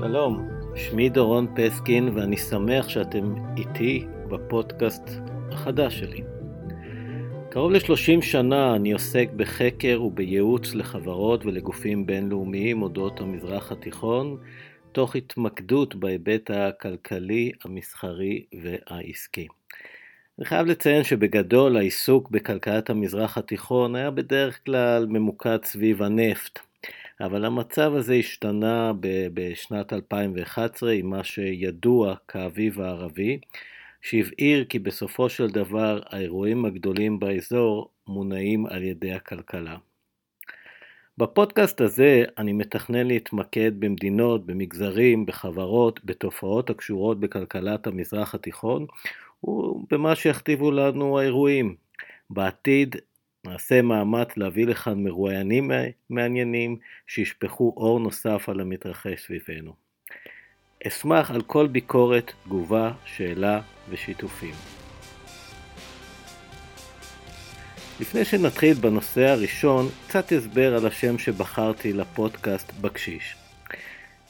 שלום, שמי דורון פסקין ואני שמח שאתם איתי בפודקאסט החדש שלי. קרוב ל-30 שנה אני עוסק בחקר ובייעוץ לחברות ולגופים בינלאומיים אודות המזרח התיכון, תוך התמקדות בהיבט הכלכלי, המסחרי והעסקי. אני חייב לציין שבגדול העיסוק בכלכלת המזרח התיכון היה בדרך כלל ממוקד סביב הנפט, אבל המצב הזה השתנה בשנת 2011 עם מה שידוע כאביב הערבי, שהבהיר כי בסופו של דבר האירועים הגדולים באזור מונעים על ידי הכלכלה. בפודקאסט הזה אני מתכנן להתמקד במדינות, במגזרים, בחברות, בתופעות הקשורות בכלכלת המזרח התיכון ובמה שיכתיבו לנו האירועים. בעתיד נעשה מאמץ להביא לכאן מרואיינים מעניינים שישפכו אור נוסף על המתרחש סביבנו. אשמח על כל ביקורת, תגובה, שאלה ושיתופים. לפני שנתחיל בנושא הראשון, קצת הסבר על השם שבחרתי לפודקאסט בקשיש.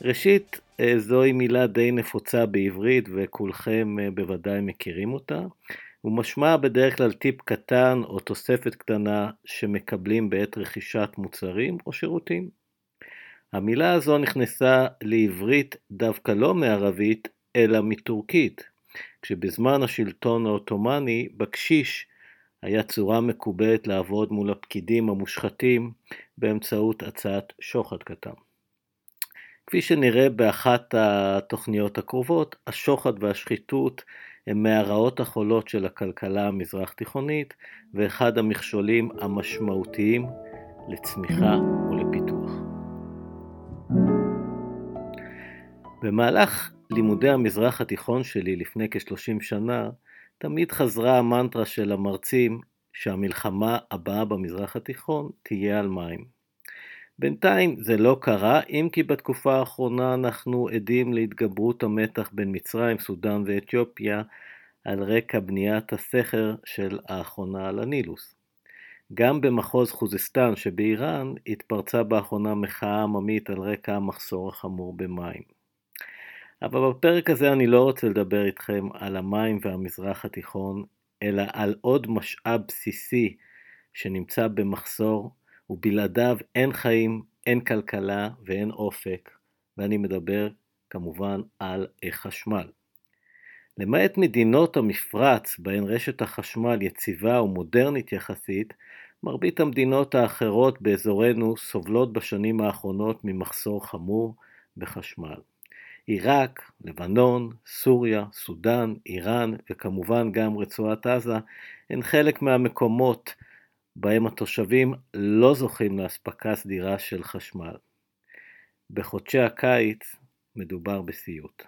ראשית, אה, זוהי מילה די נפוצה בעברית וכולכם אה, בוודאי מכירים אותה. הוא משמע בדרך כלל טיפ קטן או תוספת קטנה שמקבלים בעת רכישת מוצרים או שירותים. המילה הזו נכנסה לעברית דווקא לא מערבית, אלא מטורקית, כשבזמן השלטון העות'מאני, בקשיש היה צורה מקובלת לעבוד מול הפקידים המושחתים באמצעות הצעת שוחד קטן. כפי שנראה באחת התוכניות הקרובות, השוחד והשחיתות הם מהרעות החולות של הכלכלה המזרח תיכונית ואחד המכשולים המשמעותיים לצמיחה ולפיתוח. במהלך לימודי המזרח התיכון שלי לפני כ-30 שנה, תמיד חזרה המנטרה של המרצים שהמלחמה הבאה במזרח התיכון תהיה על מים. בינתיים זה לא קרה, אם כי בתקופה האחרונה אנחנו עדים להתגברות המתח בין מצרים, סודאן ואתיופיה על רקע בניית הסכר של האחרונה על הנילוס. גם במחוז חוזסטן שבאיראן התפרצה באחרונה מחאה עממית על רקע המחסור החמור במים. אבל בפרק הזה אני לא רוצה לדבר איתכם על המים והמזרח התיכון, אלא על עוד משאב בסיסי שנמצא במחסור ובלעדיו אין חיים, אין כלכלה ואין אופק, ואני מדבר כמובן על חשמל. למעט מדינות המפרץ בהן רשת החשמל יציבה ומודרנית יחסית, מרבית המדינות האחרות באזורנו סובלות בשנים האחרונות ממחסור חמור בחשמל. עיראק, לבנון, סוריה, סודאן, איראן וכמובן גם רצועת עזה הן חלק מהמקומות בהם התושבים לא זוכים לאספקה סדירה של חשמל. בחודשי הקיץ מדובר בסיוט.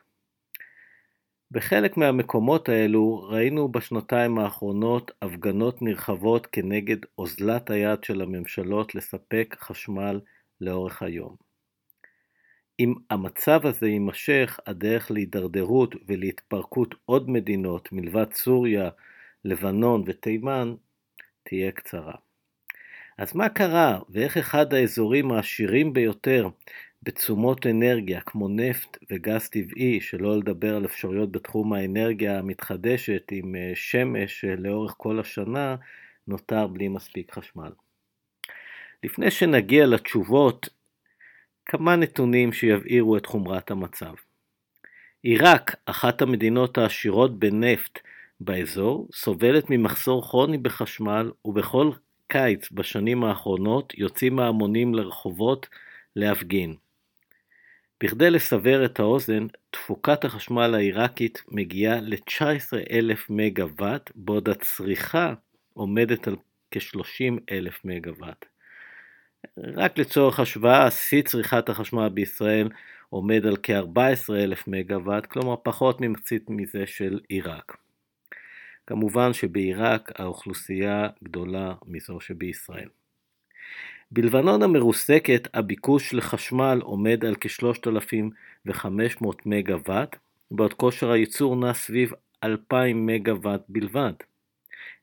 בחלק מהמקומות האלו ראינו בשנתיים האחרונות הפגנות נרחבות כנגד אוזלת היד של הממשלות לספק חשמל לאורך היום. אם המצב הזה יימשך, הדרך להידרדרות ולהתפרקות עוד מדינות מלבד סוריה, לבנון ותימן תהיה קצרה. אז מה קרה ואיך אחד האזורים העשירים ביותר בתשומות אנרגיה כמו נפט וגז טבעי, שלא לדבר על אפשרויות בתחום האנרגיה המתחדשת עם אה, שמש אה, לאורך כל השנה, נותר בלי מספיק חשמל. לפני שנגיע לתשובות, כמה נתונים שיבהירו את חומרת המצב. עיראק, אחת המדינות העשירות בנפט באזור, סובלת ממחסור כרוני בחשמל ובכל קיץ בשנים האחרונות יוצאים ההמונים לרחובות להפגין. בכדי לסבר את האוזן, תפוקת החשמל העיראקית מגיעה ל-19,000 מגוואט, בעוד הצריכה עומדת על כ-30,000 מגוואט. רק לצורך השוואה, שיא צריכת החשמל בישראל עומד על כ-14,000 מגוואט, כלומר פחות ממחצית מזה של עיראק. כמובן שבעיראק האוכלוסייה גדולה מזו שבישראל. בלבנון המרוסקת הביקוש לחשמל עומד על כ-3,500 מגוואט, בעוד כושר הייצור נע סביב 2,000 מגוואט בלבד.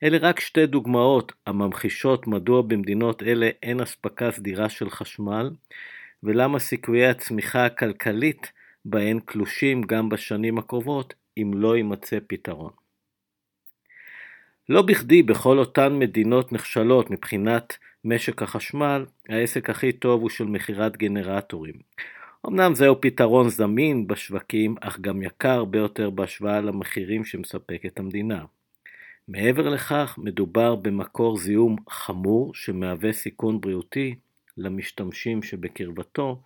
אלה רק שתי דוגמאות הממחישות מדוע במדינות אלה אין אספקה סדירה של חשמל, ולמה סיכויי הצמיחה הכלכלית בהן קלושים גם בשנים הקרובות אם לא יימצא פתרון. לא בכדי בכל אותן מדינות נחשלות מבחינת משק החשמל, העסק הכי טוב הוא של מכירת גנרטורים. אמנם זהו פתרון זמין בשווקים, אך גם יקר הרבה יותר בהשוואה למחירים שמספקת המדינה. מעבר לכך, מדובר במקור זיהום חמור שמהווה סיכון בריאותי למשתמשים שבקרבתו,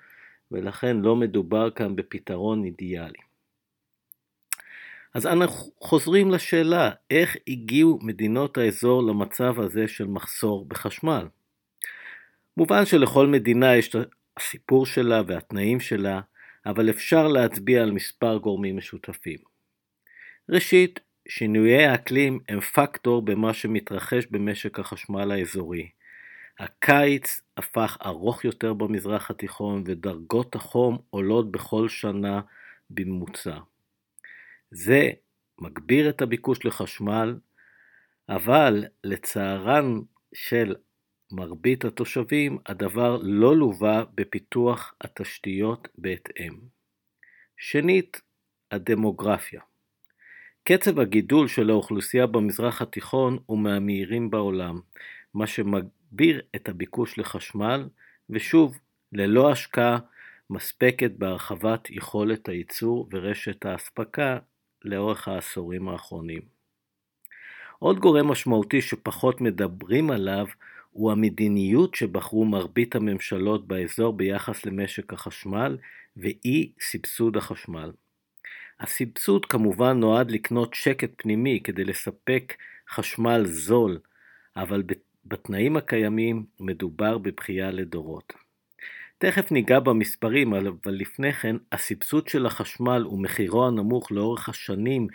ולכן לא מדובר כאן בפתרון אידיאלי. אז אנחנו חוזרים לשאלה, איך הגיעו מדינות האזור למצב הזה של מחסור בחשמל? מובן שלכל מדינה יש את הסיפור שלה והתנאים שלה, אבל אפשר להצביע על מספר גורמים משותפים. ראשית, שינויי האקלים הם פקטור במה שמתרחש במשק החשמל האזורי. הקיץ הפך ארוך יותר במזרח התיכון ודרגות החום עולות בכל שנה בממוצע. זה מגביר את הביקוש לחשמל, אבל לצערן של מרבית התושבים, הדבר לא לווה בפיתוח התשתיות בהתאם. שנית, הדמוגרפיה. קצב הגידול של האוכלוסייה במזרח התיכון הוא מהמהירים בעולם, מה שמגביר את הביקוש לחשמל, ושוב, ללא השקעה מספקת בהרחבת יכולת הייצור ורשת האספקה לאורך העשורים האחרונים. עוד גורם משמעותי שפחות מדברים עליו הוא המדיניות שבחרו מרבית הממשלות באזור ביחס למשק החשמל ואי סבסוד החשמל. הסבסוד כמובן נועד לקנות שקט פנימי כדי לספק חשמל זול, אבל בתנאים הקיימים מדובר בבכייה לדורות. תכף ניגע במספרים, אבל לפני כן, הסבסוד של החשמל ומחירו הנמוך לאורך השנים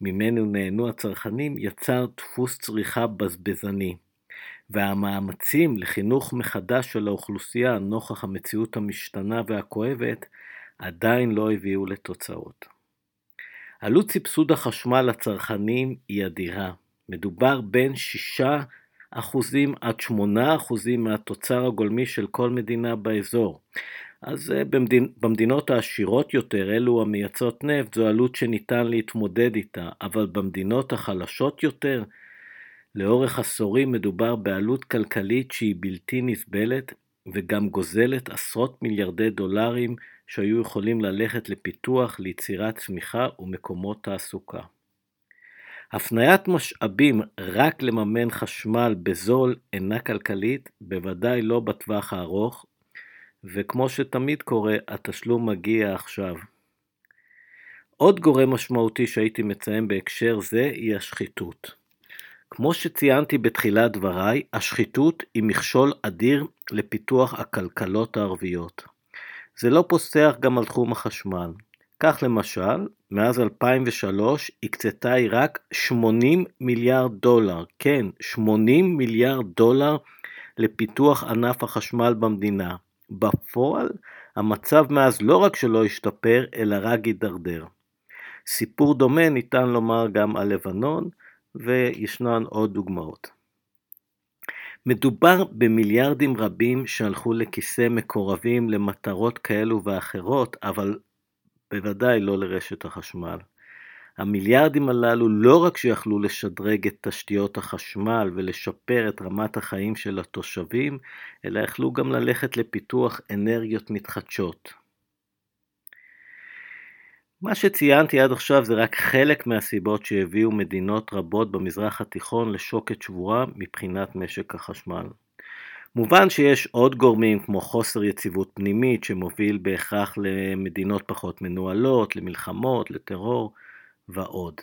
ממנו נהנו הצרכנים יצר דפוס צריכה בזבזני. והמאמצים לחינוך מחדש של האוכלוסייה נוכח המציאות המשתנה והכואבת עדיין לא הביאו לתוצאות. עלות סבסוד החשמל לצרכנים היא אדירה. מדובר בין 6 אחוזים עד 8 אחוזים מהתוצר הגולמי של כל מדינה באזור. אז אה, במדינ... במדינות העשירות יותר, אלו המייצאות נפט, זו עלות שניתן להתמודד איתה, אבל במדינות החלשות יותר, לאורך עשורים מדובר בעלות כלכלית שהיא בלתי נסבלת וגם גוזלת עשרות מיליארדי דולרים שהיו יכולים ללכת לפיתוח, ליצירת צמיחה ומקומות תעסוקה. הפניית משאבים רק לממן חשמל בזול אינה כלכלית, בוודאי לא בטווח הארוך, וכמו שתמיד קורה, התשלום מגיע עכשיו. עוד גורם משמעותי שהייתי מציין בהקשר זה היא השחיתות. כמו שציינתי בתחילת דבריי, השחיתות היא מכשול אדיר לפיתוח הכלכלות הערביות. זה לא פוסח גם על תחום החשמל. כך למשל, מאז 2003 הקצתה עיראק 80 מיליארד דולר, כן, 80 מיליארד דולר לפיתוח ענף החשמל במדינה. בפועל, המצב מאז לא רק שלא השתפר, אלא רק הידרדר. סיפור דומה ניתן לומר גם על לבנון, וישנן עוד דוגמאות. מדובר במיליארדים רבים שהלכו לכיסי מקורבים למטרות כאלו ואחרות, אבל בוודאי לא לרשת החשמל. המיליארדים הללו לא רק שיכלו לשדרג את תשתיות החשמל ולשפר את רמת החיים של התושבים, אלא יכלו גם ללכת לפיתוח אנרגיות מתחדשות. מה שציינתי עד עכשיו זה רק חלק מהסיבות שהביאו מדינות רבות במזרח התיכון לשוקת שבורה מבחינת משק החשמל. מובן שיש עוד גורמים כמו חוסר יציבות פנימית שמוביל בהכרח למדינות פחות מנוהלות, למלחמות, לטרור ועוד.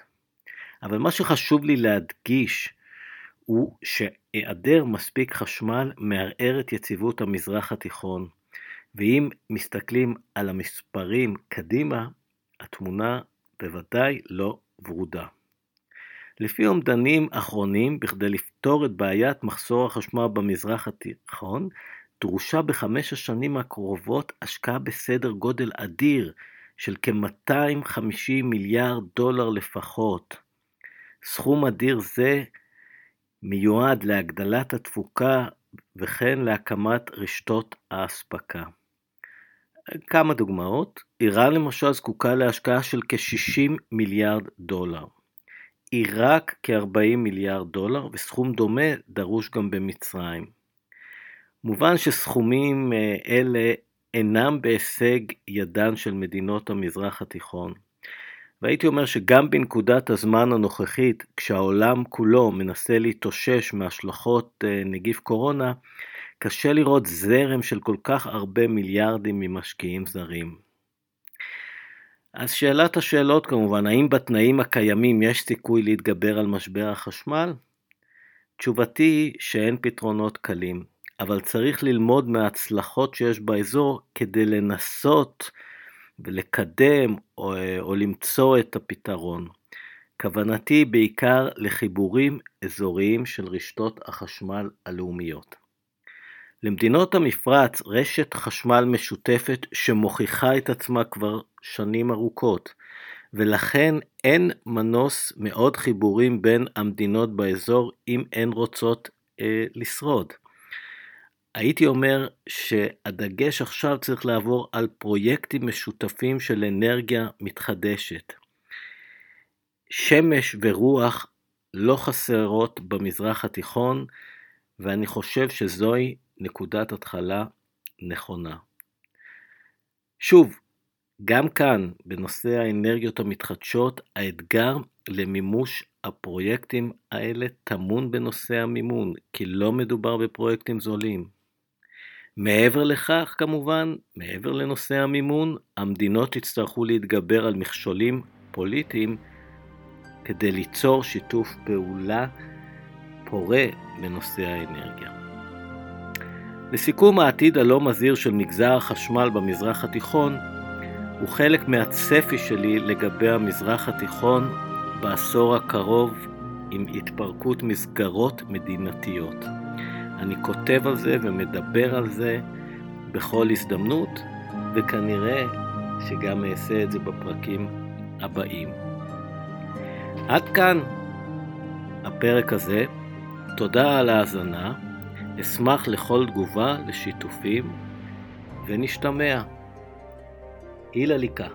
אבל מה שחשוב לי להדגיש הוא שהיעדר מספיק חשמל מערער את יציבות המזרח התיכון, ואם מסתכלים על המספרים קדימה, התמונה בוודאי לא ורודה. לפי אומדנים אחרונים, בכדי לפתור את בעיית מחסור החשמל במזרח התיכון, דרושה בחמש השנים הקרובות השקעה בסדר גודל אדיר של כ-250 מיליארד דולר לפחות. סכום אדיר זה מיועד להגדלת התפוקה וכן להקמת רשתות האספקה. כמה דוגמאות. איראן למשל זקוקה להשקעה של כ-60 מיליארד דולר. עיראק כ-40 מיליארד דולר, וסכום דומה דרוש גם במצרים. מובן שסכומים אה, אלה אינם בהישג ידן של מדינות המזרח התיכון. והייתי אומר שגם בנקודת הזמן הנוכחית, כשהעולם כולו מנסה להתאושש מהשלכות אה, נגיף קורונה, קשה לראות זרם של כל כך הרבה מיליארדים ממשקיעים זרים. אז שאלת השאלות כמובן, האם בתנאים הקיימים יש סיכוי להתגבר על משבר החשמל? תשובתי היא שאין פתרונות קלים, אבל צריך ללמוד מההצלחות שיש באזור כדי לנסות ולקדם או, או למצוא את הפתרון. כוונתי בעיקר לחיבורים אזוריים של רשתות החשמל הלאומיות. למדינות המפרץ רשת חשמל משותפת שמוכיחה את עצמה כבר שנים ארוכות, ולכן אין מנוס מעוד חיבורים בין המדינות באזור אם הן רוצות אה, לשרוד. הייתי אומר שהדגש עכשיו צריך לעבור על פרויקטים משותפים של אנרגיה מתחדשת. שמש ורוח לא חסרות במזרח התיכון, ואני חושב שזוהי נקודת התחלה נכונה. שוב, גם כאן, בנושא האנרגיות המתחדשות, האתגר למימוש הפרויקטים האלה טמון בנושא המימון, כי לא מדובר בפרויקטים זולים. מעבר לכך, כמובן, מעבר לנושא המימון, המדינות יצטרכו להתגבר על מכשולים פוליטיים כדי ליצור שיתוף פעולה פורה בנושא האנרגיה. לסיכום, העתיד הלא מזהיר של מגזר החשמל במזרח התיכון הוא חלק מהצפי שלי לגבי המזרח התיכון בעשור הקרוב עם התפרקות מסגרות מדינתיות. אני כותב על זה ומדבר על זה בכל הזדמנות, וכנראה שגם אעשה את זה בפרקים הבאים. עד כאן הפרק הזה. תודה על ההאזנה. אשמח לכל תגובה, לשיתופים, ונשתמע. הילה ליקה